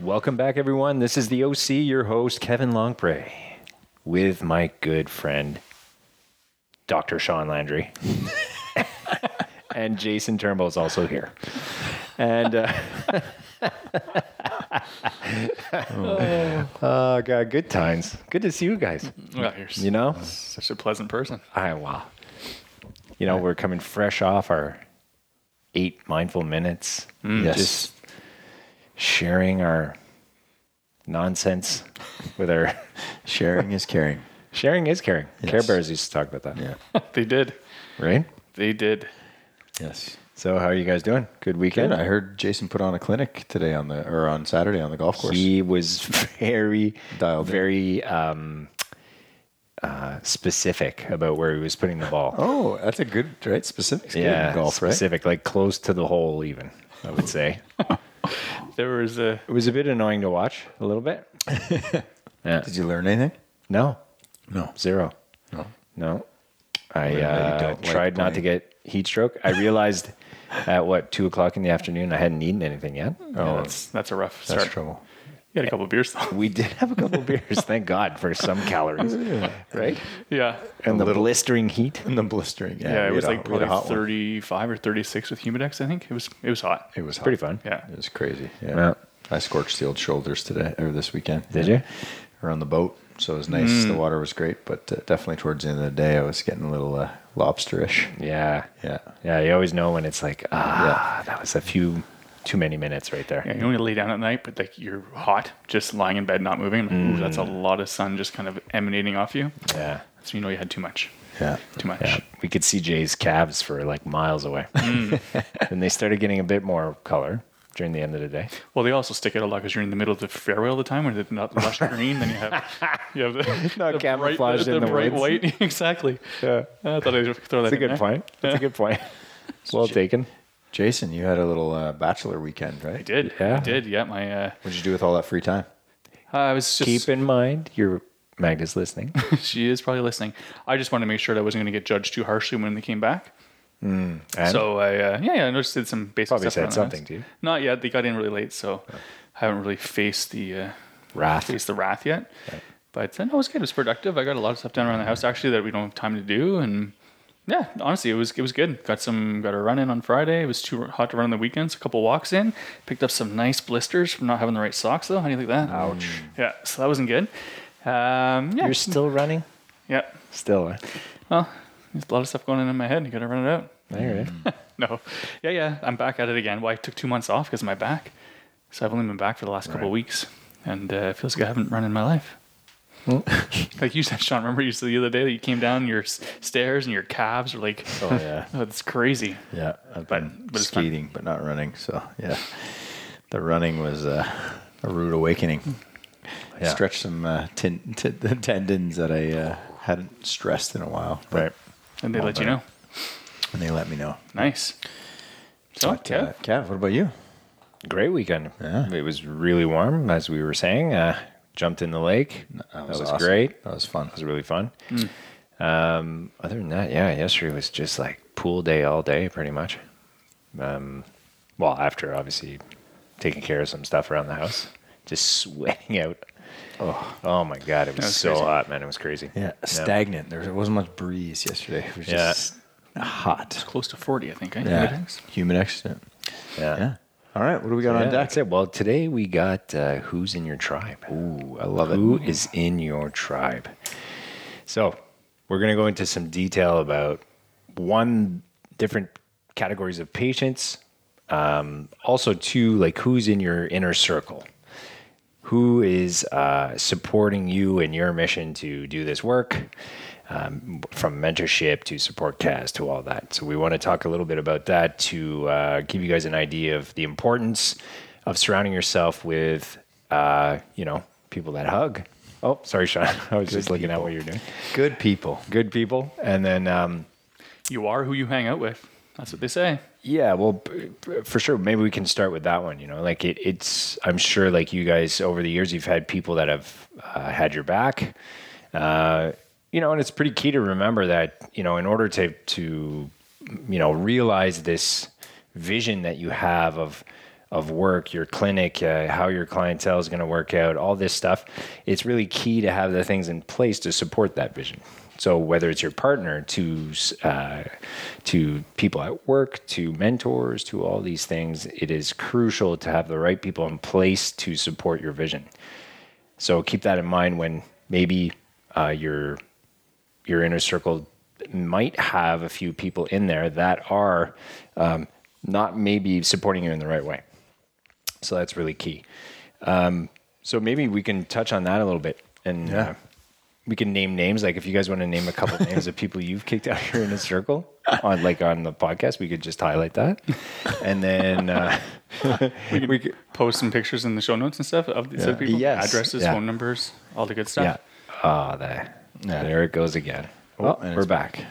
Welcome back, everyone. This is the OC, your host, Kevin Longpre, with my good friend, Dr. Sean Landry. and Jason Turnbull is also here. And, uh, oh, God, good times. Good to see you guys. Well, you're You know? such a pleasant person. I, wow. You know, we're coming fresh off our eight mindful minutes. Yes. Just sharing our nonsense with our Sharing is caring. sharing is caring. Yes. Care Bears used to talk about that. Yeah. they did. Right? They did. Yes. So how are you guys doing? Good Good. weekend? I heard Jason put on a clinic today on the or on Saturday on the golf course. He was very Dialed in. very um, uh, specific about where he was putting the ball. oh, that's a good right specifics. good in yeah, golf, right? specific, like close to the hole even, I would say. There was a. It was a bit annoying to watch, a little bit. yeah. Did you learn anything? No, No. zero. No. No. I you uh, don't like tried not to get heat stroke. I realized at what two o'clock in the afternoon I hadn't eaten anything yet. Oh, that's that's a rough start. That's start. trouble. You had a couple of beers though. We did have a couple beers, thank God, for some calories, right? yeah. And the little- blistering heat. And the blistering. Yeah, Yeah, it was like a probably hot one. 35 or 36 with Humidex. I think it was. It was hot. It was hot. Pretty fun. Yeah. It was crazy. Yeah. Yeah. I scorched the old shoulders today or this weekend. Did you? Or on the boat, so it was nice. The water was great, but uh, definitely towards the end of the day, I was getting a little uh, lobsterish. Yeah. Yeah. Yeah. You always know when it's like, ah, that was a few too many minutes right there. Yeah, you only lay down at night, but like you're hot, just lying in bed, not moving. Like, Ooh, that's a lot of sun just kind of emanating off you. Yeah. So you know you had too much. Yeah. Too much. Yeah. We could see Jay's calves for like miles away. Mm. and they started getting a bit more color during the end of the day. Well, they also stick out a lot because you're in the middle of the fairway all the time when they're not lush green. Then you have you have the Not the camouflaged bright, in the bright woods. white. exactly. Yeah. I thought I'd throw that. That's a good there. point. That's a good point. Well taken. Jason, you had a little uh, bachelor weekend, right? I did. Yeah. I did. Yeah. My uh, What'd you do with all that free time? I was just Keep in mind, your Magda's listening. she is probably listening. I just wanted to make sure that I wasn't going to get judged too harshly when they came back. And So I uh, yeah yeah I just did some basic Probably stuff said around something house. to you. Not yet. They got in really late, so I haven't really faced the uh, wrath. faced the wrath yet. But uh, no, it was good. It was productive. I got a lot of stuff done around the house actually that we don't have time to do, and yeah, honestly, it was it was good. Got some got a run in on Friday. It was too hot to run on the weekends. A couple walks in. Picked up some nice blisters from not having the right socks though. How do you think that? Ouch. Yeah, so that wasn't good. Um, yeah, You're still running? yeah. Still. eh? Well, there's a lot of stuff going on in my head. You got to run it out. I hear it. No, yeah, yeah. I'm back at it again. Well, I took two months off because of my back, so I've only been back for the last couple of weeks, and uh, it feels like I haven't run in my life. like you said, Sean. Remember you said the other day that you came down your stairs and your calves were like, Oh yeah, oh, it's crazy. yeah. I've But- been but it's fun. skating, but not running. So yeah, the running was uh, a rude awakening. I Yeah. stretched some uh, tin- t- the tendons that I uh, hadn't stressed in a while. But, Right. And they let you know. And they let me know. Nice. So, But, yeah. uh, Kev, what about you? Great weekend. Yeah. It was really warm, as we were saying. Jumped in the lake. That was, awesome. great. That was fun. It was really fun. Um, other than that, yeah, yesterday was just like pool day all day, pretty much. Um, well, after obviously taking care of some stuff around the house, just sweating out. Oh, oh my god, it was, was so crazy. hot, man. It was crazy. Yeah, stagnant. There wasn't much breeze yesterday. It was Yeah. just hot. Close to 40, I think. Eh? Yeah, Humidex? Humidex. Yeah. yeah. yeah. All right, what do we got Yeah, on deck? that's it. Well, today we got uh, who's in your tribe. Ooh, I love it. Who is in your tribe? So, we're going to go into some detail about one different categories of patients. Um, also, two, like who's in your inner circle. Who is uh, supporting you in your mission to do this work, um, from mentorship to support cast to all that. So, we want to talk a little bit about that to uh, give you guys an idea of the importance of surrounding yourself with uh, you know, people that hug. Oh, sorry, Sean. I was just looking at what you're doing. Good people. Good people, and then um, You are who you hang out with. That's what they say. Yeah, well, b- b- for sure. Maybe we can start with that one. You know, like it, it's. I'm sure, like you guys over the years, you've had people that have uh, had your back. Uh, you know, and it's pretty key to remember that. You know, in order to to you know realize this vision that you have of of work, your clinic, uh, how your clientele is going to work out, all this stuff, it's really key to have the things in place to support that vision. So whether it's your partner, to uh, to people at work, to mentors, to all these things, it is crucial to have the right people in place to support your vision. So keep that in mind when maybe uh, your your inner circle might have a few people in there that are um, not maybe supporting you in the right way. So that's really key. Um, so maybe we can touch on that a little bit, and Yeah. uh, we can name names. Like if you guys want to name a couple names of people you've kicked out here in a circle on, like on the podcast, we could just highlight that, and then uh, we could, Post some pictures in the show notes and stuff of these other people. Yes. Addresses, Yeah. phone numbers, all the good stuff. yeah. Ah, there, Yeah. there it goes again. Oh, and we're back.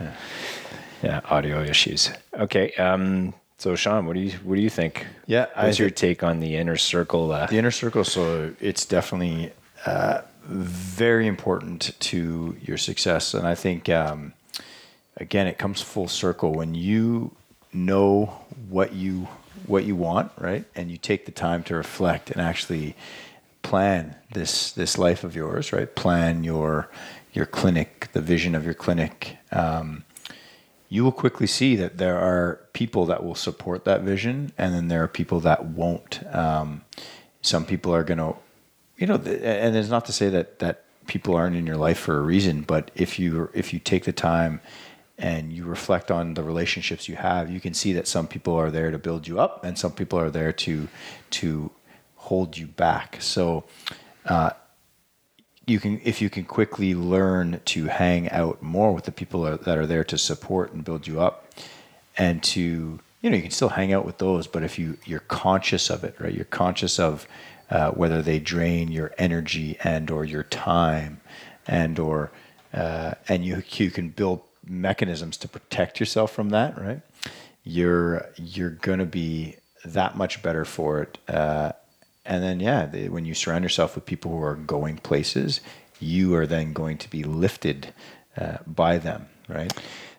Yeah, audio issues. Okay. Um, so Sean, what do you what do you think? Yeah, I what's your take on the inner circle? Uh, The inner circle, so it's definitely uh, very important to your success. And I think, um, again, it comes full circle when you know what you what you want, right? And you take the time to reflect and actually plan this this life of yours, right? Plan your your clinic, the vision of your clinic. Um, you will quickly see that there are people that will support that vision, and then there are people that won't. Um, some people are going to, you know, and it's not to say that that people aren't in your life for a reason, but if you if you take the time and you reflect on the relationships you have, you can see that some people are there to build you up, and some people are there to to hold you back. So you can if you can quickly learn to hang out more with the people that are- there to support and build you up and to you know you can still hang out with those but if you you're conscious of it right? You're conscious of uh, whether they drain your energy and or your time and or uh, and you you can build mechanisms to protect yourself from that right? You're you're gonna be that much better for it uh, and then yeah the, when you surround yourself with people who are going places you are then going to be lifted uh, by them right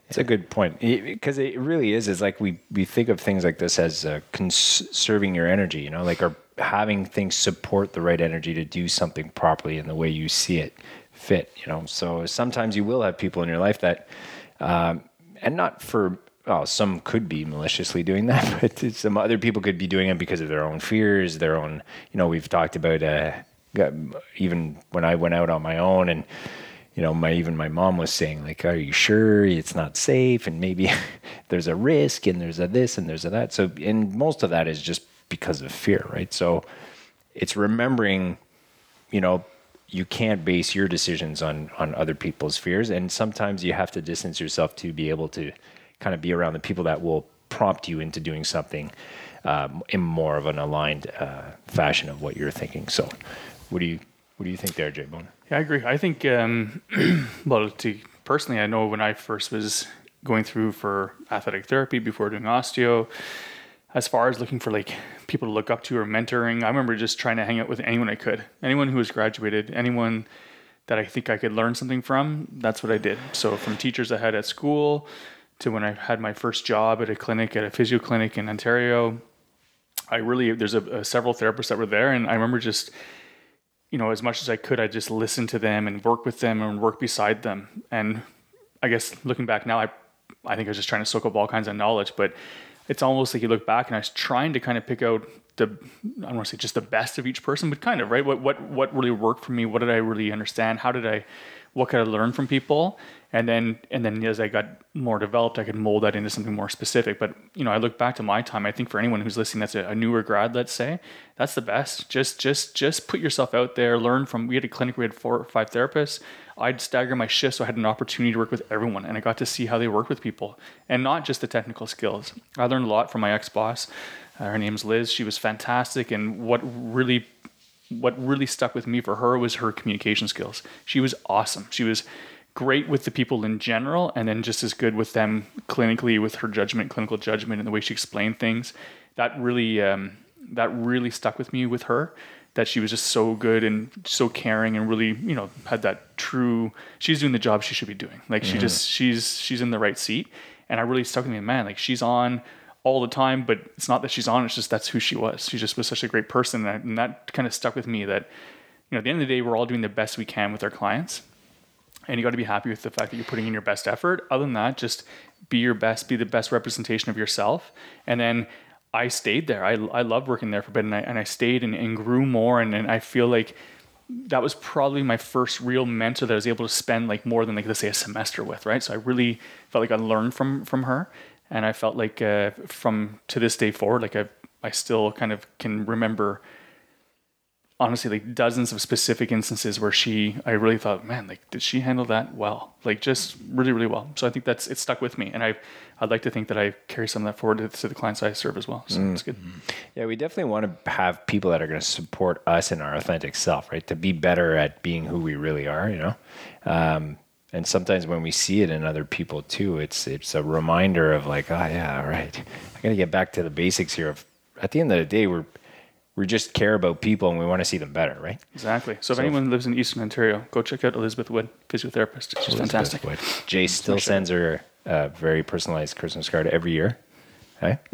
It's a good point because it really is. It's like we we think of things like this as uh, conserving your energy, you know, like or having things support the right energy to do something properly in the way you see it fit, you know. So sometimes you will have people in your life that, um, and not for. Well, some could be maliciously doing that, but some other people could be doing it because of their own fears, their own. You know, we've talked about uh, even when I went out on my own and you know, my even my mom was saying like, "Are you sure it's not safe?" And maybe there's a risk, and there's a this, and there's a that. So, and most of that is just because of fear, right? So, it's remembering, you know, you can't base your decisions on on other people's fears, and sometimes you have to distance yourself to be able to kind of be around the people that will prompt you into doing something um, in more of an aligned uh, fashion of what you're thinking. So, what do you what do you think there, Jay Bone? Yeah, I agree. I think, um, well, to personally, I know when I first was going through for athletic therapy before doing osteo, as far as looking for like people to look up to or mentoring, I remember just trying to hang out with anyone I could, anyone who was graduated, anyone that I think I could learn something from. That's what I did. So from teachers I had at school to when I had my first job at a clinic at a physio clinic in Ontario, I really there's a, a several therapists that were there, and I remember just you know, as much as I could, I just listened to them and work with them and work beside them. And I guess looking back now, I, I think I was just trying to soak up all kinds of knowledge, but it's almost like you look back and I was trying to kind of pick out the, I don't want to say just the best of each person, but kind of, right? What, what, what really worked for me? What did I really understand? How did I, what could I learn from people? And then, and then as I got more developed, I could mold that into something more specific. But, you know, I look back to my time, I think for anyone who's listening, that's a, a newer grad, let's say, that's the best. Just, just, just put yourself out there, learn from, we had a clinic, we had four or five therapists. I'd stagger my shifts. So I had an opportunity to work with everyone and I got to see how they worked with people and not just the technical skills. I learned a lot from my ex boss. Uh, her name's Liz. She was fantastic. And what really what really stuck with me for her was her communication skills. She was awesome. She was great with the people in general, and then just as good with them clinically with her judgment, clinical judgment, and the way she explained things. That really um, that really stuck with me with her. That she was just so good and so caring and really, you know, had that true. She's doing the job she should be doing. Like she just she's she's in the right seat, and I really stuck with me. Man, like she's on all the time, but it's not that she's on. It's just that's who she was. She just was such a great person, and that, and that kind of stuck with me. That you know, at the end of the day, we're all doing the best we can with our clients, and you got to be happy with the fact that you're putting in your best effort. Other than that, just be your best, be the best representation of yourself, and then. I stayed there. I, I loved working there for a bit, and I, and I stayed and, and grew more. And, and I feel like that was probably my first real mentor that I was able to spend like more than like let's say a semester with, right? So I really felt like I learned from from her, and I felt like uh, from to this day forward, like I I still kind of can remember honestly like dozens of specific instances where she I really thought, man, like did she handle that well? Like just really really well. So I think that's it stuck with me, and I I'd like to think that I carry some of that forward to, to the clients I serve as well. So it's good. Yeah, we definitely want to have people that are going to support us in our authentic self, right? To be better at being who we really are, you know. Um, and sometimes when we see it in other people too, it's it's a reminder of like, oh yeah, all right, I got to get back to the basics here. Of at the end of the day, we're we just care about people and we want to see them better, right? Exactly. So if anyone lives in Eastern Ontario, go check out Elizabeth Wood, physiotherapist. She's fantastic. Wood. Jay still sends her a very personalized Christmas card every year. Hey,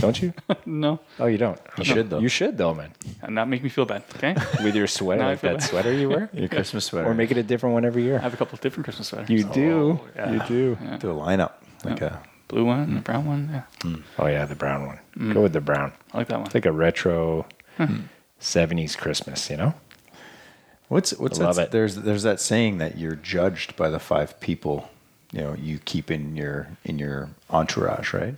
don't you? No, Oh, you don't. You should, though. You should though, man. and that make me feel bad. Okay, With your sweater, Now I like feel that bad. sweater you wear, Your Christmas sweater. or make it a different one every year. I year. have a couple of different Christmas sweaters. You do. yeah. You do. do a lineup like a blue one and a brown one. Yeah, Oh yeah, the brown one. Mm. Go with the brown. I like that one. It's like a retro '70s Christmas, you know? What's what's I love that? it. There's there's that saying that you're judged by the five people you know you keep in your in your entourage, right?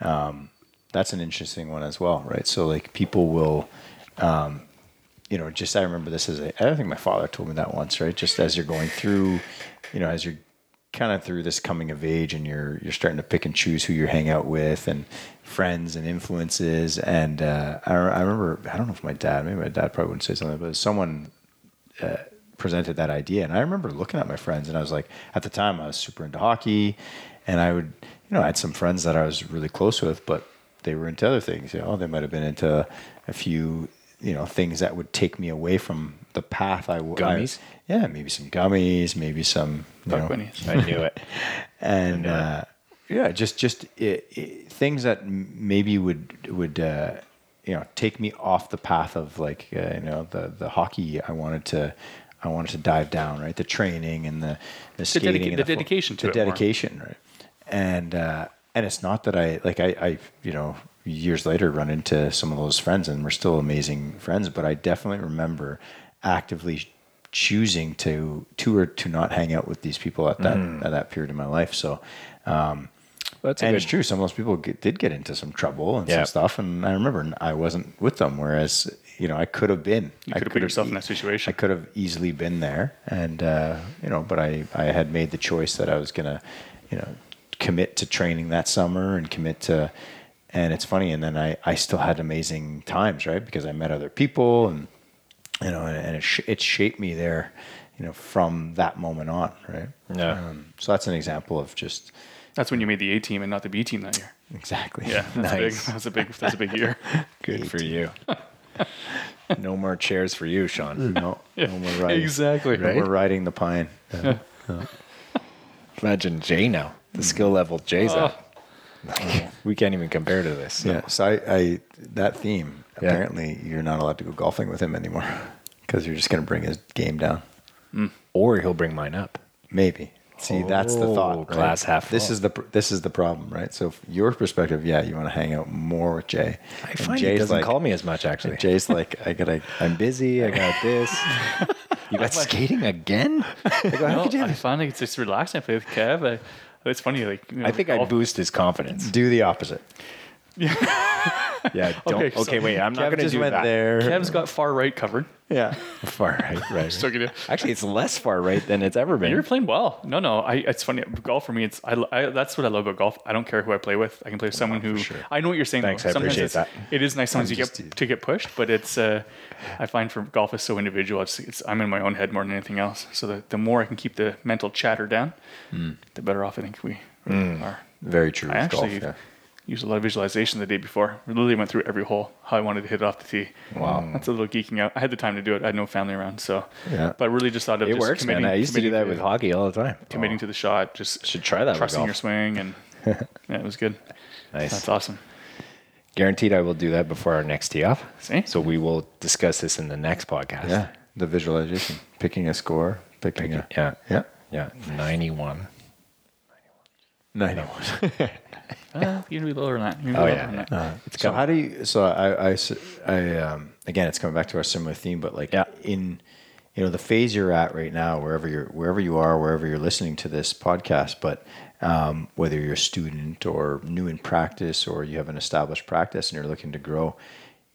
Um, that's an interesting one as well, right? So like people will, um, you know, just I remember this as a. I think my father told me that once, right? Just as you're going through, you know, as you're kind of through this coming of age and you're you're starting to pick and choose who you hang out with and friends and influences and uh, I, I remember I don't know if my dad maybe my dad probably wouldn't say something but someone uh, presented that idea and I remember looking at my friends and I was like at the time I was super into hockey and I would you know I had some friends that I was really close with but they were into other things you know they might have been into a few you know things that would take me away from the path I w- I- Gummies? yeah maybe some gummies maybe some you know. I knew it. and uh, yeah, just just it, it, things that maybe would would uh, you know take me off the path of like uh, you know the the hockey I wanted to I wanted to dive down right the training and the the skating dedica- and the fo- dedication to the it dedication right and uh, and it's not that I like I, I you know years later run into some of those friends and we're still amazing friends but I definitely remember actively choosing to to or to not hang out with these people at that at that period of my life so um That's and good- it's true some of those people get, did get into some trouble and Yeah. some stuff and I remember I wasn't with them whereas you know I could have been You I could have put yourself in that situation. I could have easily been there, and uh, you know, but I I had made the choice that I was gonna, you know, commit to training that summer and commit to, and it's funny, and then I I still had amazing times, right? Because I met other people, and you know, and, and it sh- it shaped me there, you know, from that moment on, right? Yeah. Um, so that's an example of just That's when you made the A team and not the B team that year. exactly. Yeah, that's big. Nice. That's a big. That's a big year. Good for you. no more chairs for you, Sean. No, no more riding. exactly. No more riding the pine. Imagine Jay now. The skill level Jay's Oh. at. we can't even compare to this. so. Yeah. So I, I that theme Yeah. apparently you're not allowed to go golfing with him anymore because you're just going to bring his game down. Mm. Or he'll bring mine up. Maybe. See, that's the Oh, thought. right? glass half This full. is the this is the problem, right? So, your perspective, yeah, you want to hang out more with Jay. I And find he doesn't like, call me as much, actually. Jay's like, I gotta. I'm busy. I got this. you got skating again? I go, how No, could you I have- find it's just relaxing. I play with Kev. I, it's funny. Like you know, I think I all- boost his confidence. do the opposite. Yeah. yeah. Don't, Okay, okay, so wait. I'm not Kev going to just do went that. there. Kev's got far right covered. Yeah. Far right, right. Still gonna. Actually, it's less far right than it's ever been. You're playing well. No, no. I. It's funny. Golf for me. It's. I, I. That's what I love about golf. I don't care who I play with. I can play with someone who. I know what you're saying. Thanks, though. I Sometimes appreciate it's- that. It is nice sometimes you just- get to get pushed, but it's. Uh, I find for golf is so individual. It's, it's. I'm in my own head more than anything else. So the the more I can keep the mental chatter down, the better off I think we are. Very true. I actually golf, yeah. Used a lot of visualization the day before. We literally went through every hole, how I wanted to hit it off the tee. Wow. Mm. That's a little geeking out. I had the time to do it. I had no family around, so. Yeah. But I really just thought of it just works, man. I used to do that with hockey all the time. committing to the shot, just Should try that with trusting your swing, and yeah, it was good. Nice. That's awesome. Guaranteed, I will do that before our next tee off. See? So we will discuss this in the next podcast. Yeah. The visualization. Picking a score. Picking a. Yeah. Yeah. Yeah. 91. 91. Uh, you can be lower than that. You can be Oh, lower yeah, than yeah. that. so how do you? So I, I, um, again, it's coming back to our similar theme, but like Yeah. in, you know, the phase you're at right now, wherever you're, wherever you are, wherever you're listening to this podcast, but um, whether you're a student or new in practice or you have an established practice and you're looking to grow,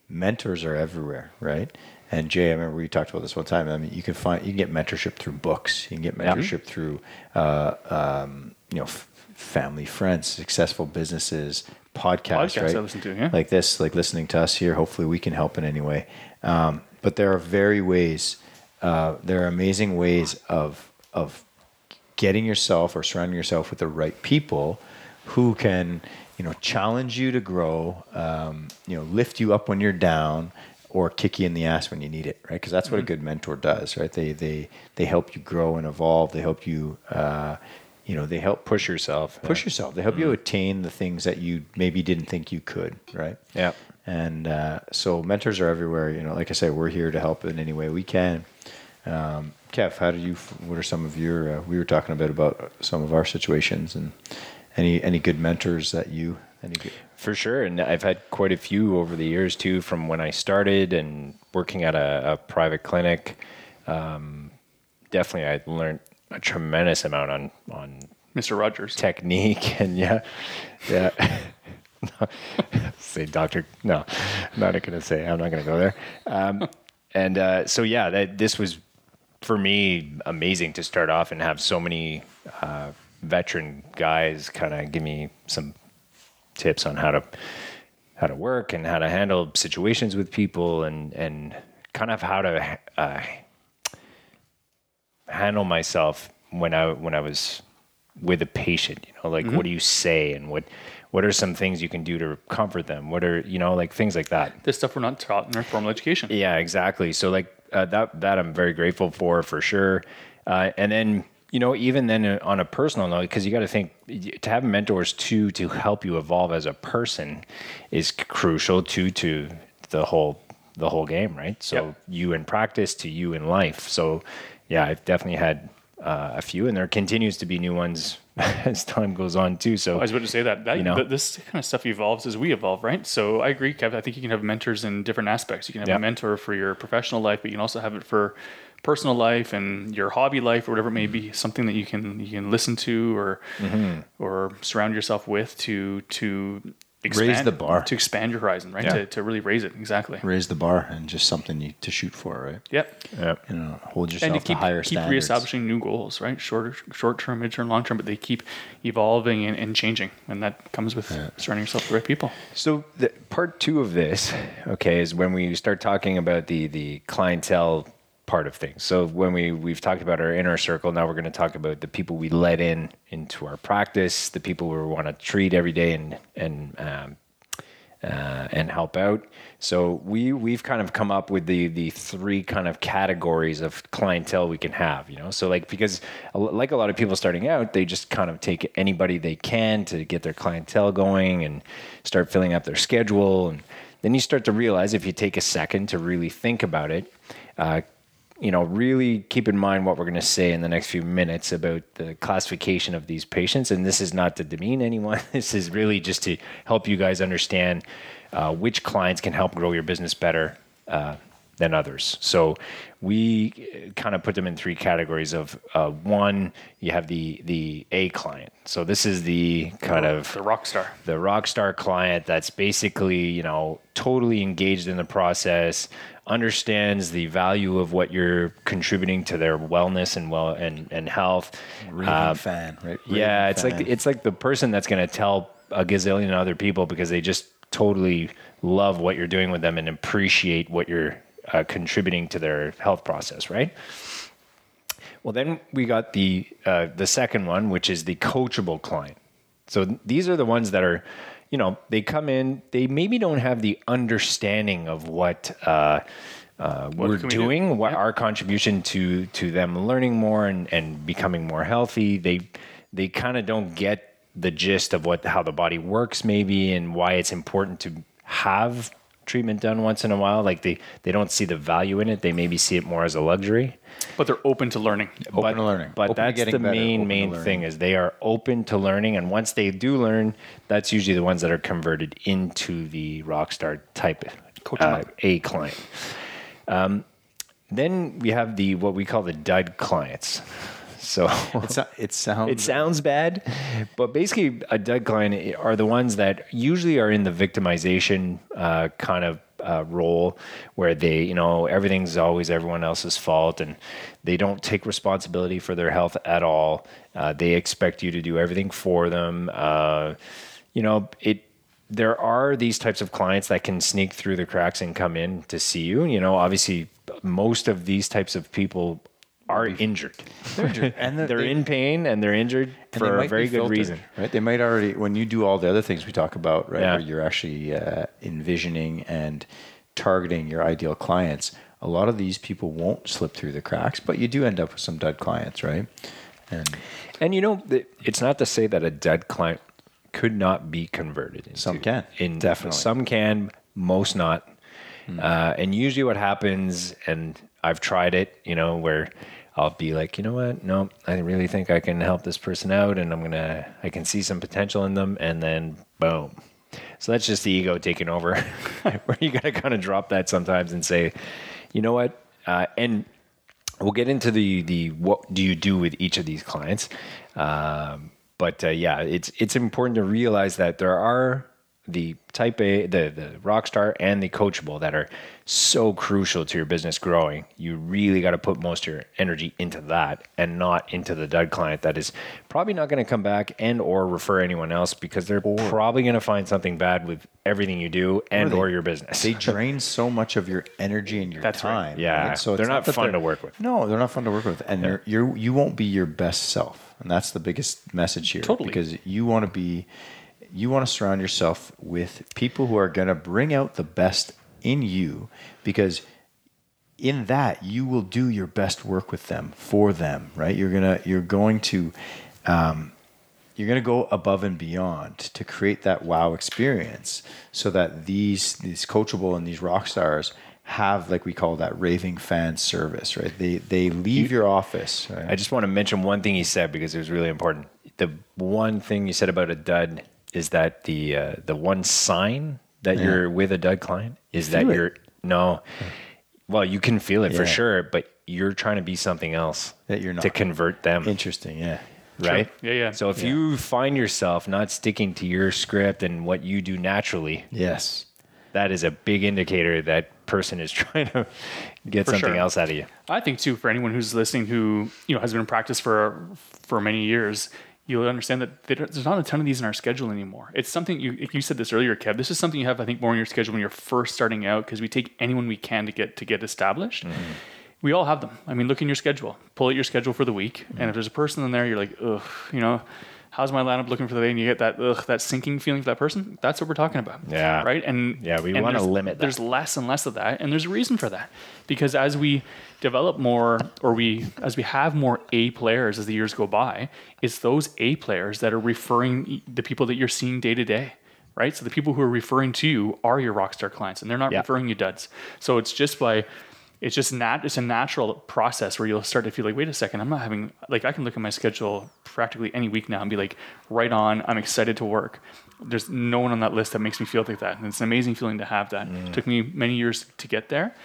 mentors are everywhere, right? And Jay, I remember we talked about this one time. I mean, you can find you can get mentorship through books. You can get Yeah. mentorship through, uh, um, you know, f- family, friends, successful businesses, podcasts, Podcasts right? I listen to, yeah. Like this, like listening to us here. Hopefully, we can help in any way. Um, but there are very ways. Uh, there are amazing ways of of getting yourself or surrounding yourself with the right people who can you know challenge you to grow um, you know lift you up when you're down or kick you in the ass when you need it right because that's what a good mentor does right they they they help you grow and evolve they help you uh, you know they help Push yourself. push yourself they help you attain the things that you maybe didn't think you could right Yeah. and uh, so mentors are everywhere. You know, like I said, we're here to help in any way we can. Um, Kev, how do you? What are some of your? Uh, we were talking a bit about some of our situations and any any good mentors that you any good, For sure. And I've had quite a few over the years too, from when I started and working at a, a private clinic. Um, definitely, I learned a tremendous amount on, on Mr. Rogers. technique and yeah, yeah. say doctor. No, I'm not going to say, I'm not going to go there. Um, and uh, so, yeah, that, this was for me amazing to start off and have so many uh, veteran guys kind of give me some tips on how to how to work and how to handle situations with people and and kind of how to uh, handle myself when I when I was with a patient. You know, like what do you say and what what are some things you can do to comfort them? What are you know like things like that. This stuff we're not taught in our formal education. Yeah, exactly. So like uh, that that I'm very grateful for for sure. Uh, and then you know even then uh, on a personal note, because you got to think to have mentors too to help you evolve as a person is crucial too to the whole the whole game, right? So Yep. you in practice to you in life. So yeah, I've definitely had uh, a few, and there continues to be new ones as time goes on too. So I was about to say that, that You know? th- this kind of stuff evolves as we evolve, right? So I agree, Kev. I think you can have mentors in different aspects. You can have Yeah. a mentor for your professional life, but you can also have it for personal life and your hobby life or whatever it may be. Something that you can you can listen to or Mm-hmm. or surround yourself with to to expand, the bar. to expand your horizon, right? Yeah. To, to really raise it exactly. raise the bar and just something you, to shoot for, right? Yep. Yep. You know, hold yourself and to keep, to higher keep standards. reestablishing new goals, right? Short short term, mid term, long term, but they keep evolving and, and changing, and that comes with surrounding yourself with the right people. So the part two of this, okay, is when we start talking about the the clientele part of things. So when we we've talked about our inner circle, now we're going to talk about the people we let in into our practice, the people we want to treat every day and and um, uh, and help out. So we we've kind of come up with the the three kind of categories of clientele we can have. You know, so like because like a lot of people starting out, they just kind of take anybody they can to get their clientele going and start filling up their schedule, and then you start to realize if you take a second to really think about it. Uh, you know, really keep in mind what we're going to say in the next few minutes about the classification of these patients. And this is not to demean anyone. This is really just to help you guys understand uh, which clients can help grow your business better uh, than others. So we kind of put them in three categories of uh, one, you have the the A client. So this is the kind of The rock star. the rock star client that's basically you know totally engaged in the process understands the value of what you're contributing to their wellness and well and, and health Raving fan, right? yeah it's fan. like it's like the person that's going to tell a gazillion other people because they just totally love what you're doing with them and appreciate what you're uh, contributing to their health process right well, then we got the uh, the second one, which is the coachable client. So these are the ones that are, you know, they come in, they maybe don't have the understanding of what. Uh, uh, we're can we do? doing what our contribution to to them learning more and, and becoming more healthy they they kind of don't get the gist of what how the body works maybe and why it's important to have treatment done once in a while like they they don't see the value in it they maybe see it more as a luxury But they're open to learning. Open but, to learning. But Open that's the better, main open main thing is they are open to learning, and once they do learn, that's usually the ones that are converted into the rockstar type uh. A client. Um, then we have the what we call the dud clients. So it sounds. it sounds bad, but basically, a dud client are the ones that usually are in the victimization uh, kind of uh, role, where they, you know, everything's always everyone else's fault, and they don't take responsibility for their health at all. Uh, they expect you to do everything for them. Uh, you know, it. There are these types of clients that can sneak through the cracks and come in to see you. You know, obviously, most of these types of people are injured. and They're they- in pain and they're injured and for a very good filtered, reason. right? They might already when you do all the other things we talk about, right? Yeah. Where you're actually uh, envisioning and targeting your ideal clients. A lot of these people won't slip through the cracks, but you do end up with some dud clients, right? And And you know, it's not to say that a dead client could not be converted. Into, Some can, In definitely. some can, most not. Uh, and usually, what happens, and I've tried it, you know, where I'll be like, you know what? No, I really think I can help this person out, and I'm gonna, I can see some potential in them, and then boom. So that's just the ego taking over, where you gotta kind of drop that sometimes and say, you know what? Uh, and we'll get into the the what do you do with each of these clients um, but uh, yeah it's it's important to realize that there are the type a the the rockstar and the coachable that are so crucial to your business growing you really got to put most of your energy into that and not into the dud client that is probably not going to come back and or refer anyone else because they're probably going to find something bad with everything you do and they- or your business they drain so much of your energy and your That's right. time. Yeah. So They're it's not that fun they're- to work with. No, they're not fun to work with, and you're, you're you won't be your best self, and that's the biggest message here. Totally. because you want to be, you want to surround yourself with people who are going to bring out the best in you, because in that you will do your best work with them for them right you're gonna you're going to um, you're going to go above and beyond to create that wow experience so that these these coachable and these rock stars have like we call that raving fan service right they they leave your office right? I just want to mention one thing you said because it was really important. The one thing you said about a dud is that the uh, the one sign that you're with a dud client is that it. you're no. Well, you can feel it for sure, but you're trying to be something else That you're not. to convert them, interesting yeah right? Yeah, yeah. So if you find yourself not sticking to your script and what you do naturally, yes that is a big indicator that person is trying to get For something sure. else out of you. I think too, for anyone who's listening who you know has been in practice for for many years, you'll understand that there's not a ton of these in our schedule anymore. It's something you you said this earlier, Kev. This is something you have, I think, more in your schedule when you're first starting out because we take anyone we can to get to get established. Mm-hmm. We all have them. I mean, look in your schedule, pull out your schedule for the week, and mm-hmm. if there's a person in there, you're like, ugh, you know. How's my lineup looking for the day? And you get that ugh, that sinking feeling for that person. That's what we're talking about. Yeah. Right. And Yeah, we wanna limit that. There's less and less of that and there's a reason for that because as we develop more or we as we have more a players as the years go by it's those a players that are referring the people that you're seeing day to day right so the people who are referring to you are your rockstar clients and they're not Yeah. referring you duds so it's just by it's just nat it's a natural process where you'll start to feel like, wait a second, I'm not having like I can look at my schedule practically any week now and be like, right on, I'm excited to work. There's no one on that list that makes me feel like that. And it's an amazing feeling to have that. It took me many years to get there.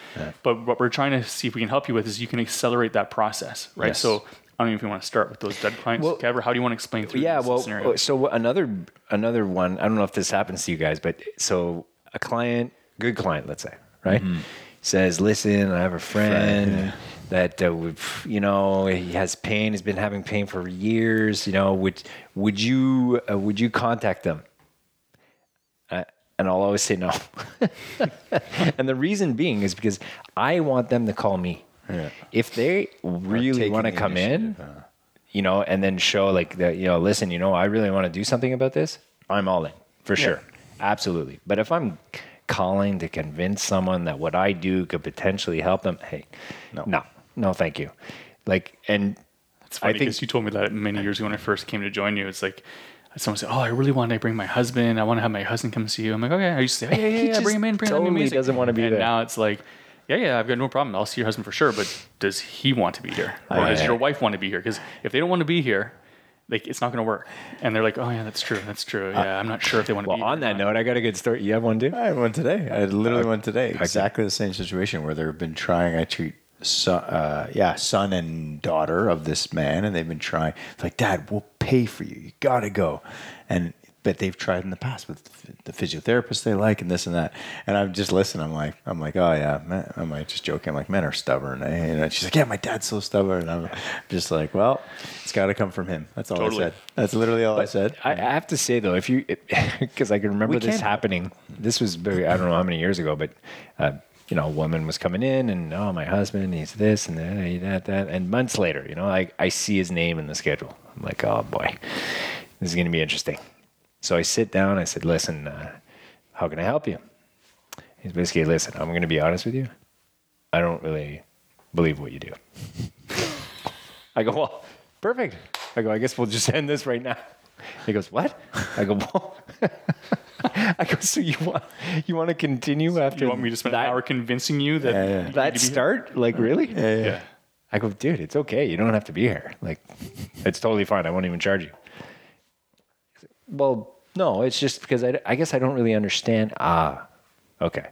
But what we're trying to see if we can help you with is you can accelerate that process, right? Yes. So I don't know if you want to start with those dead clients, Well- Kev, or how do you want to explain through yeah this well scenario? so another another one i don't know if this happens to you guys but so a client good client let's say right says listen i have a friend that uh, would you know he has pain he's been having pain for years you know would would you uh, would you contact them and i'll always say no and the reason being is because i want them to call me Yeah. if they really want to come in initiative, uh. you know, and then show like that, you know, listen, you know, I really want to do something about this. I'm all in for sure. Absolutely. But if I'm calling to convince someone that what I do could potentially help them, hey, no, no, no, thank you. Like, and It's funny I think because you told me that many years ago when I first came to join you. It's like someone said, "Oh, I really want to bring my husband. I want to have my husband come see you." I'm like, "Okay." I used to say, oh, "Yeah, yeah, He yeah, bring him in, bring him in." totally doesn't want to be and there. now it's like, "Yeah, yeah, I've got no problem. I'll see your husband for sure." But does he want to be here, or Oh, does yeah. your wife want to be here? Because if they don't want to be here, like it's not going to work. And they're like, "Oh yeah, that's true. That's true. Uh, yeah, I'm not sure if they want to well, be." on here or that not." note, I got a good story. You have one too? I had one today. I literally uh, one today. Exactly the same situation where they've been trying. I treat son, uh, yeah, son and daughter of this man, and they've been trying. It's like, Dad, we'll pay for you. You gotta go. And but they've tried in the past with the physiotherapist they like and this and that. And I'm just listening. I'm like, I'm like, oh yeah, man. I'm like just joking. I'm like, men are stubborn. Eh? And she's like, yeah, my dad's so stubborn. And I'm just like, well, it's got to come from him. That's all Totally. I said. That's literally all I said. I, I have to say though, if you because I can remember We this happening. This was very I don't know how many years ago, but uh, you know, a woman was coming in and oh, my husband, he's this and that, he that, that, and months later, you know, I I see his name in the schedule. I'm like, oh boy, this is going to be interesting. So I sit down. I said, listen, uh, how can I help you? He's basically, listen, I'm going to be honest with you. I don't really believe what you do. I go, well, perfect. I go, I guess we'll just end this right now. He goes, what? I go, well, I go, so you want you want to continue after you want me to spend that, an hour convincing you that Yeah, yeah. you need that to be here? start? Like really? Yeah. I go, dude, it's okay. You don't have to be here. Like, it's totally fine. I won't even charge you. Well, no, it's just because I, I guess I don't really understand. Ah, okay.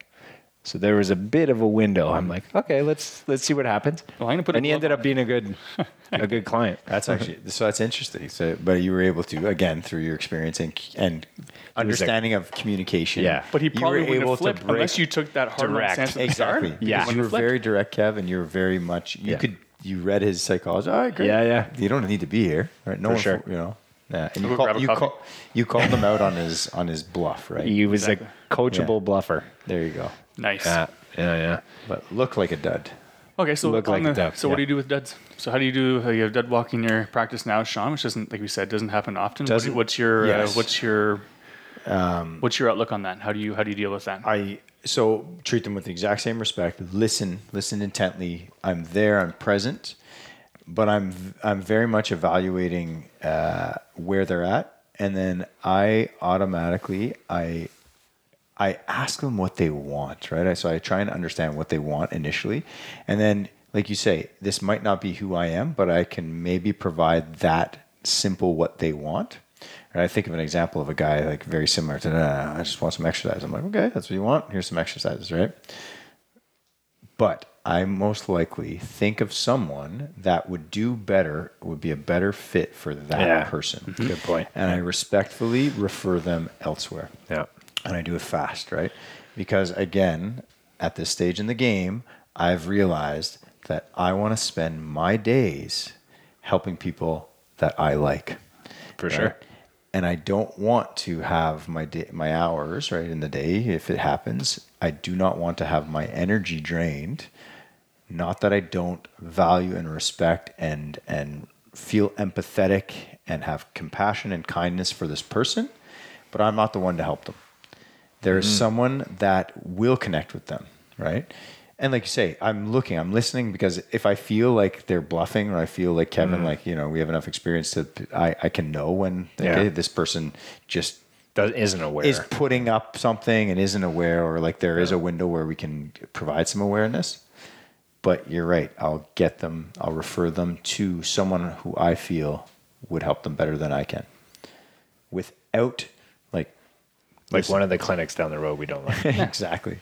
So there was a bit of a window. I'm like, okay, let's let's see what happens. Well, I'm gonna put and he ended up being a good a good client. That's actually so. That's interesting. So, but you were able to again through your experience and and understanding of communication. Yeah. But he you probably were wouldn't able have flipped to break unless you took that hard Direct. stance at the exactly. Yeah. you were very direct, Kev, and you were very much. You Yeah. could you read his psychology. All right, great. Yeah, yeah. You don't need to be here, right? No For one, sure. You know. Yeah, and you call, you, call, you called him out on his on his bluff, right? He was Exactly. a coachable bluffer. there you go. Nice. Yeah, yeah, yeah. But look like a dud. Okay, so Look on like a the- duck, So what do you do with duds? So how do you do? uh, You have dud walk in your practice now, Sean, which doesn't, like we said, doesn't happen often. What do you- Doesn't- what's your yes. uh, what's your what's your outlook on that? How do you how do you deal with that? I so treat them with the exact same respect. Listen, listen intently. I'm there. I'm present, but I'm I'm very much evaluating uh, where they're at, and then I automatically I I ask them what they want. Right. So I try and understand what they want initially, and then like you say, this might not be who I am, but I can maybe provide that simple what they want. And I think of an example of a guy like very similar to, "Nah, I just want some exercise. I'm like, okay, that's what you want. Here's some exercises, right? But I most likely think of someone that would do better, would be a better fit for that Yeah. person. Mm-hmm. Good point. And I respectfully refer them elsewhere Yeah. and I do it fast, right? Because again, at this stage in the game, I've realized that I want to spend my days helping people that I like. For right? sure. And I don't want to have my day, my hours right in the day if it happens. I do not want to have my energy drained. Not that I don't value and respect and and feel empathetic and have compassion and kindness for this person, but I'm not the one to help them. There is mm-hmm. someone that will connect with them, right? And like you say, I'm looking, I'm listening because if I feel like they're bluffing or I feel like Kevin, mm-hmm. like, you know, we have enough experience to, I, I can know when, Yeah. okay, this person just Does, isn't aware. is putting up something and isn't aware or like there is a window where we can provide some awareness. But you're right. I'll get them. I'll refer them to someone who I feel would help them better than I can, without like Like one of the clinics down the road we don't like. exactly.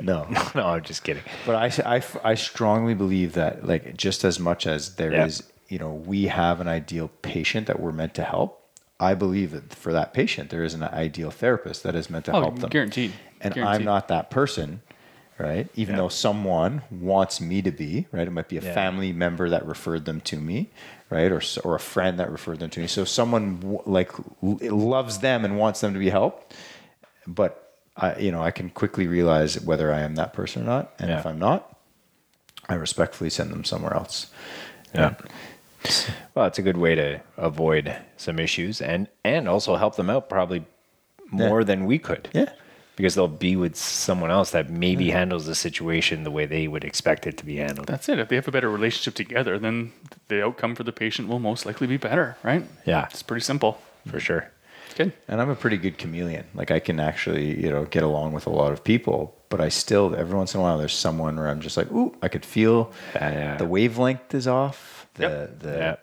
No, no, I'm just kidding. but I, I, I strongly believe that like just as much as there is, Yeah. you know, we have an ideal patient that we're meant to help. I believe that for that patient, there is an ideal therapist that is meant to Oh, help them. guaranteed. And I'm not that person, right? Even Yeah. though someone wants me to be, right? It might be a Yeah. family member that referred them to me, right? Or or a friend that referred them to me. So someone like loves them and wants them to be helped, but I, you know, I can quickly realize whether I am that person or not. And if I'm not, I respectfully send them somewhere else. Yeah. Well, it's a good way to avoid some issues and and also help them out probably more than we could. Yeah. Because they'll be with someone else that maybe hmm. handles the situation the way they would expect it to be handled. That's it. If they have a better relationship together, then the outcome for the patient will most likely be better, right? Yeah. It's pretty simple. For sure. Good. And I'm a pretty good chameleon. Like I can actually, you know, get along with a lot of people, but I still every once in a while there's someone where I'm just like, ooh, I could feel Yeah, yeah. the wavelength is off. The Yep. the Yeah.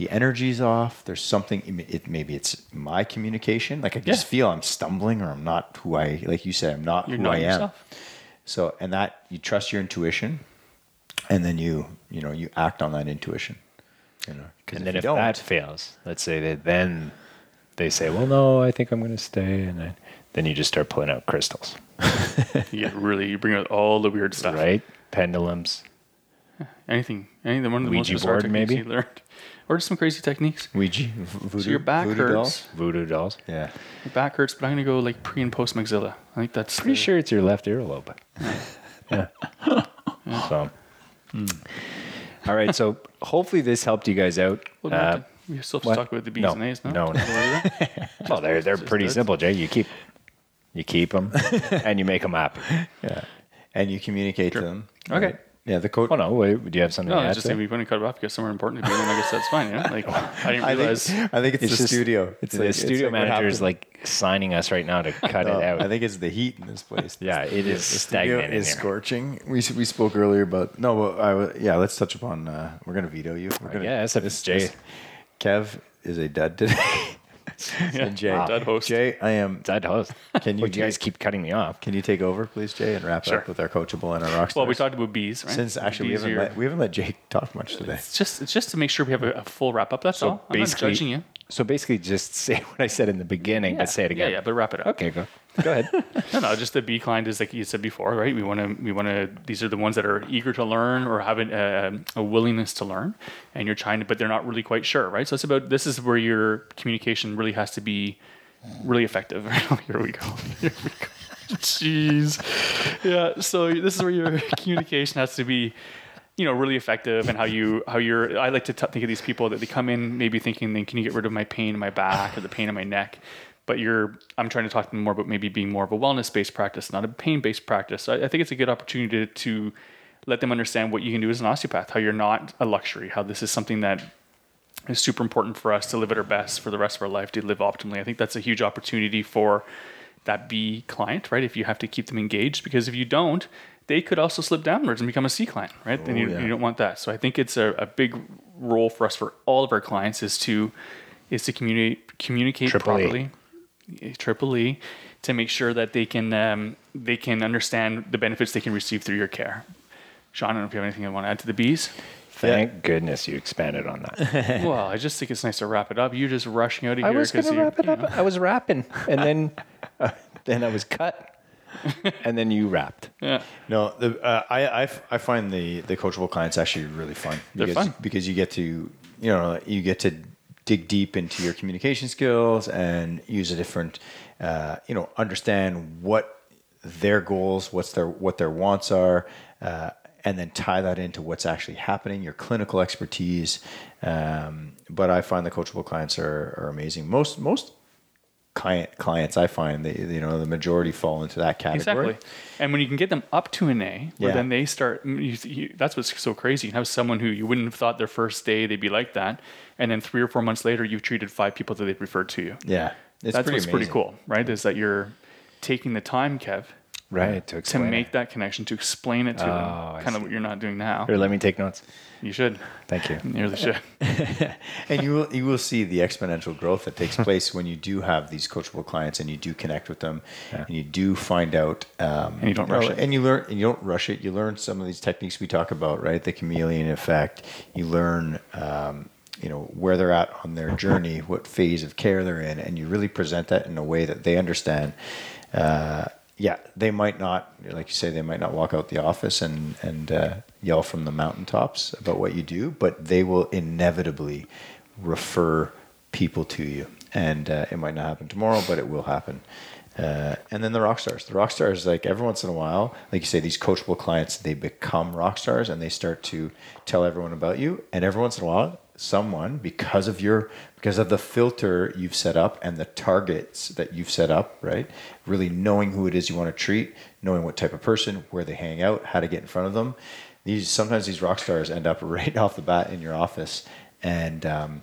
The energy's off. There's something. It maybe it's my communication. Like I just Yeah. feel I'm stumbling, or I'm not who I. Like you said, I'm not You're who not I am. So and that you trust your intuition, and then you you know you act on that intuition. You know, And then you if don't, that fails, let's say that then they say, "Well, no, I think I'm going to stay," and then, then you just start pulling out crystals, yeah, really, you bring out all the weird stuff. right? Pendulums. Anything, anything, one of the most Ouija bizarre board, maybe? you learned. Or just some crazy techniques. Ouija, voodoo, so your back voodoo hurts. dolls? voodoo dolls. Yeah. Your back hurts, but I'm going to go like pre and post maxilla. I think that's Pretty the- sure it's your left earlobe. yeah. So. All right. So hopefully this helped you guys out. Well, Uh, we still have talk about the B's No. and A's, no? No, no. well, they're they're pretty this. simple, Jay. You keep you keep them and you make them happy. Yeah. And you communicate to them. Okay. right? Yeah, the coach. Oh no, wait, do you have something No, to I add? was just to saying that? we wouldn't cut it off because somewhere important to be, and I guess that's fine. Yeah, like I didn't I realize. think, I think it's, It's the just- studio. It's the like, studio it's like manager is like signing us right now to cut No, it out. I think it's the heat in this place. yeah, it is The studio stagnant is here. scorching. We we spoke earlier about no, but I w- yeah. Let's touch upon. Uh, we're gonna veto you. We're gonna, Yes, if it's Jay. Kev is a dud today. Yeah, and Jay, dud host. Jay, I am. Dead host. Can you you guys keep cutting me off? Can you take over, please, Jay, and wrap Sure. up with our coachable and our rock Well, we talked about bees, right? Since actually we haven't let, we haven't let Jake talk much today. It's just it's just to make sure we have a, a full wrap up. That's all. I'm not judging you. So basically, just say what I said in the beginning, but say it again. Yeah, yeah, but wrap it up. Okay, go. Go ahead. No, no, just the B client is like you said before, right? We want to, we want to. These are the ones that are eager to learn or have an, uh, a willingness to learn, and you're trying to, but they're not really quite sure, right? So it's about this is where your communication really has to be really effective. Here we go. Here we go. Jeez. Yeah. So this is where your communication has to be you know really effective and how you how you're i like to t- think of these people that they come in maybe thinking then can you get rid of my pain in my back or the pain in my neck? But you're i'm trying to talk to them more about maybe being more of a wellness based practice not a pain based practice. So I, I think it's a good opportunity to, to let them understand what you can do as an osteopath how you're not a luxury how this is something that is super important for us to live at our best for the rest of our life to live optimally. I think that's a huge opportunity for that B client, right? If you have to keep them engaged, because if you don't, they could also slip downwards and become a C client, right? then you, yeah. you don't want that. So I think it's a, a big role for us for all of our clients is to is to communicate communicate Triple E. properly, Eh, triple E, to make sure that they can um, they can understand the benefits they can receive through your care. Sean, I don't know if you have anything you want to add to the bees. Thank goodness you expanded on that. well, I just think it's nice to wrap it up. You're just rushing out of I here was going to wrap it up. know. I was rapping, and then uh, then I was cut, and then you rapped. Yeah. No, the, uh, I, I f- I find the the coachable clients actually really fun. They're because, fun. because you get to you know you get to dig deep into your communication skills and use a different uh, you know understand what their goals, what's their what their wants are, uh, and then tie that into what's actually happening, your clinical expertise. Um, but I find the coachable clients are, are amazing. Most most client clients I find they you know the majority fall into that category. Exactly. And when you can get them up to an A, where Yeah. then they start, you, you, that's what's so crazy. You have someone who you wouldn't have thought their first day they'd be like that. And then three or four months later, you've treated five people that they've referred to you. Yeah, it's that's pretty what's pretty cool, right? Is that you're taking the time, Kev, Right. To to make it. that connection, to explain it to Oh, I them, kind of what you're not doing now. Here, let me take notes. You should. Thank you. You really should. and you will you will see the exponential growth that takes place when you do have these coachable clients and you do connect with them Yeah. and you do find out um, And you don't rush it. and you learn and you don't rush it you learn some of these techniques we talk about right the chameleon effect you learn um, you know where they're at on their journey what phase of care they're in and you really present that in a way that they understand uh, yeah, they might not, like you say, they might not walk out the office and and uh, yell from the mountaintops about what you do, but they will inevitably refer people to you, and uh, it might not happen tomorrow, but it will happen. Uh, and then the rock stars. The rock stars, like every once in a while, like you say, these coachable clients, they become rock stars and they start to tell everyone about you. And every once in a while, someone, because of your, because of the filter you've set up and the targets that you've set up, right? Really knowing who it is you want to treat, knowing what type of person, where they hang out, how to get in front of them. These sometimes these rock stars end up right off the bat in your office, and um,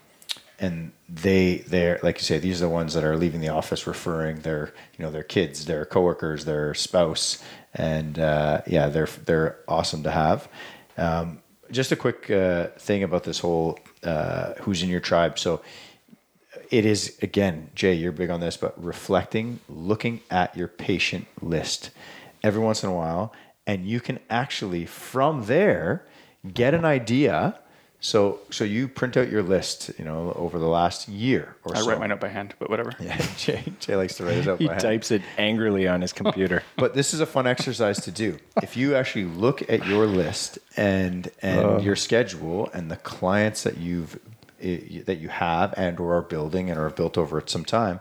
and they they're like you say these are the ones that are leaving the office referring their you know their kids their coworkers their spouse and uh, yeah they're they're awesome to have um, just a quick uh, thing about this whole uh, who's in your tribe so it is again jay you're big on this but reflecting looking at your patient list every once in a while and you can actually from there get an idea so so you print out your list you know over the last year or so. I so write mine out by hand, but whatever. yeah, Jay, Jay likes to write it up He by hand. types it angrily on his computer. But this is a fun exercise to do. If you actually look at your list and and your schedule and the clients that you've i- that you have and or are building and are built over at some time,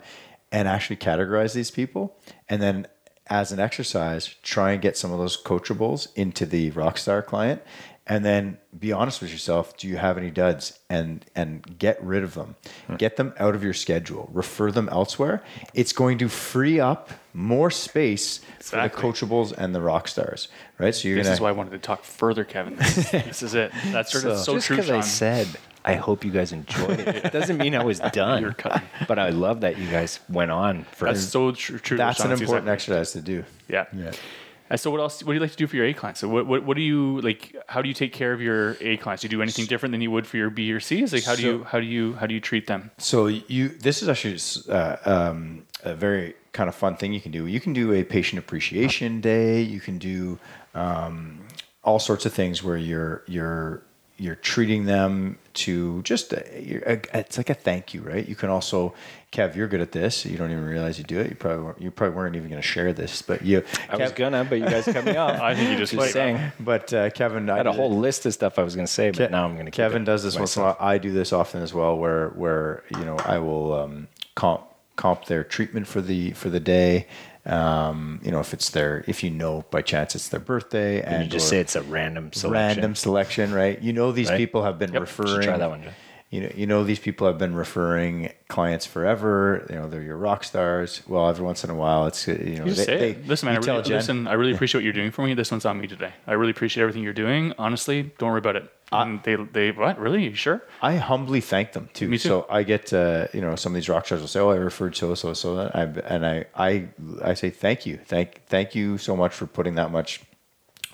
and actually categorize these people, and then as an exercise, try and get some of those coachables into the rockstar client, and then be honest with yourself. Do you have any duds? And and get rid of them. Hmm. Get them out of your schedule. Refer them elsewhere. It's going to free up more space for the coachables and the rock stars, right? So you're This gonna. is why I wanted to talk further, Kevin. This, this is it. That's sort of so, Just true, because I said I hope you guys enjoyed it, it doesn't mean I was done. You're. But I love that you guys went on for. That's so tr- true. that's an important exactly- exercise to do. Yeah. Yeah. And so what else? What do you like to do for your A clients? So what, what, what do you like? How do you take care of your A clients? Do you do anything different than you would for your B or C's? Like how do you how do you how do you treat them? So you, this is actually uh, um, a very kind of fun thing you can do. You can do a patient appreciation day. You can do um, all sorts of things where you're you're you're treating them to just uh, you're, uh, it's like a thank you, right? You can also, Kev, you're good at this. You don't even realize you do it. You probably weren't, you probably weren't even going to share this, but you. I was gonna, but you guys cut me off. I think you just just played saying. But uh, Kevin, I had a whole list of stuff I was gonna say, but Ke- now I'm gonna. Kevin it does this to once in a myself. while. I do this often as well, where where you know I will um, comp comp their treatment for the for the day. Um, you know, if it's their if you know by chance it's their birthday, and And you just say it's a random selection. random selection, right? You know these Right? people have been Yep, should referring. try that one, Jay. You know, you know these people have been referring clients forever. You know, they're your rock stars. Well, every once in a while, it's uh, you know You they, it. Listen, man, I really, listen, I really appreciate what you're doing for me. This one's on me today. I really appreciate everything you're doing. Honestly, don't worry about it. And they, they, what? Really? You sure? I humbly thank them too. Me too. So I get, uh, you know, some of these rock stars will say, "Oh, I referred so so so," that," I, and I, I, I say thank you, thank, thank you so much for putting that much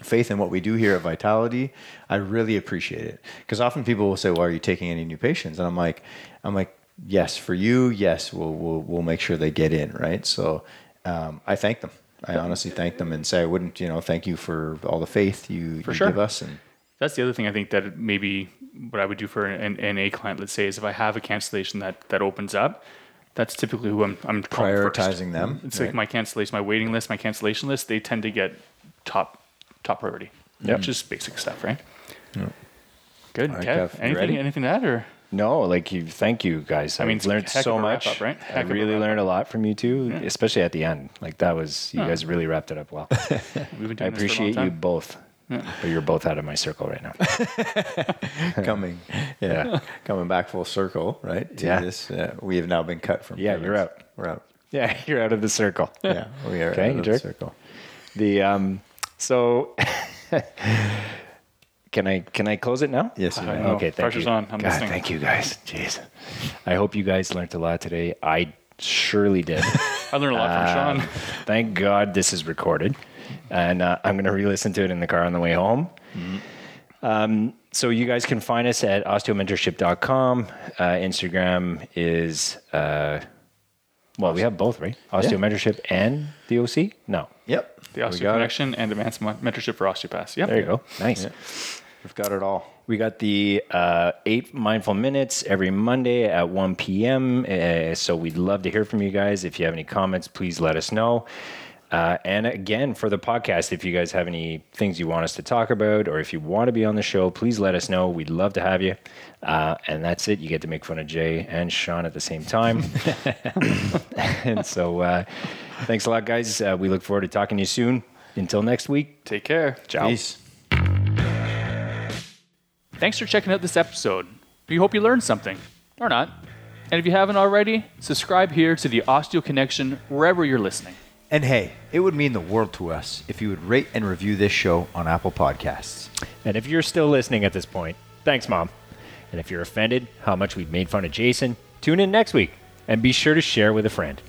faith in what we do here at Vitality. I really appreciate it because often people will say, "Well, are you taking any new patients?" And I'm like, I'm like, yes, for you, yes, we'll we'll we'll make sure they get in, right? So um, I thank them. I honestly thank them and say I wouldn't, you know, thank you for all the faith you, you sure. give us and. That's the other thing I think that maybe what I would do for an, an A client, let's say, is if I have a cancellation that, that opens up, that's typically who I'm, I'm. Prioritizing them, It's right. like my cancellation, my waiting list, my cancellation list, they tend to get top top priority. Yep. Just basic stuff, right? Good. All right, Kev, Kev, anything, ready? anything to add or? No, like you. Thank you guys. I mean, mean, it's learned so much. wrap-up, right? Heck I really learned a lot from you too, especially at the end. Like that was you guys really wrapped it up well. We've been doing I this for a long appreciate you time. both, but you're both out of my circle right now. coming, yeah, coming back full circle, right? To Yeah. this, uh, we have now been cut from. Yeah, Kevin's- you're out. We're out. yeah, you're out of the circle. Yeah, we are Okay, out you of the circle. The um, so can I can I close it now? Yes, you I know. Okay, thank Pressure's you. on. I'm God, listening. thank you guys. Jeez, I hope you guys learned a lot today. I surely did. I learned a lot from Um, Sean. Thank God this is recorded. and uh, I'm going to re-listen to it in the car on the way home. Um, so you guys can find us at osteomentorship.com. Uh, Instagram is uh, well, we have both, right? Osteomentorship and the OC. No, Yep. The We Osteo. Connection and Advanced Mon- Mentorship for Osteopaths. Yep. there you go. Nice. We've got it all. We got the uh, eight mindful minutes every Monday at 1 p.m. Uh, so we'd love to hear from you guys. If you have any comments, please let us know. Uh, and again, for the podcast, if you guys have any things you want us to talk about, or if you want to be on the show, please let us know. We'd love to have you. Uh, and that's it. You get to make fun of Jay and Sean at the same time. and so, uh, thanks a lot, guys. Uh, we look forward to talking to you soon. Until next week. Take care. Ciao. Peace. Thanks for checking out this episode. We hope you learned something, or not. And if you haven't already, subscribe here to the Osteo Connection wherever you're listening. And hey, it would mean the world to us if you would rate and review this show on Apple Podcasts. And if you're still listening at this point, thanks, Mom. And if you're offended how much we've made fun of Jason, tune in next week and be sure to share with a friend.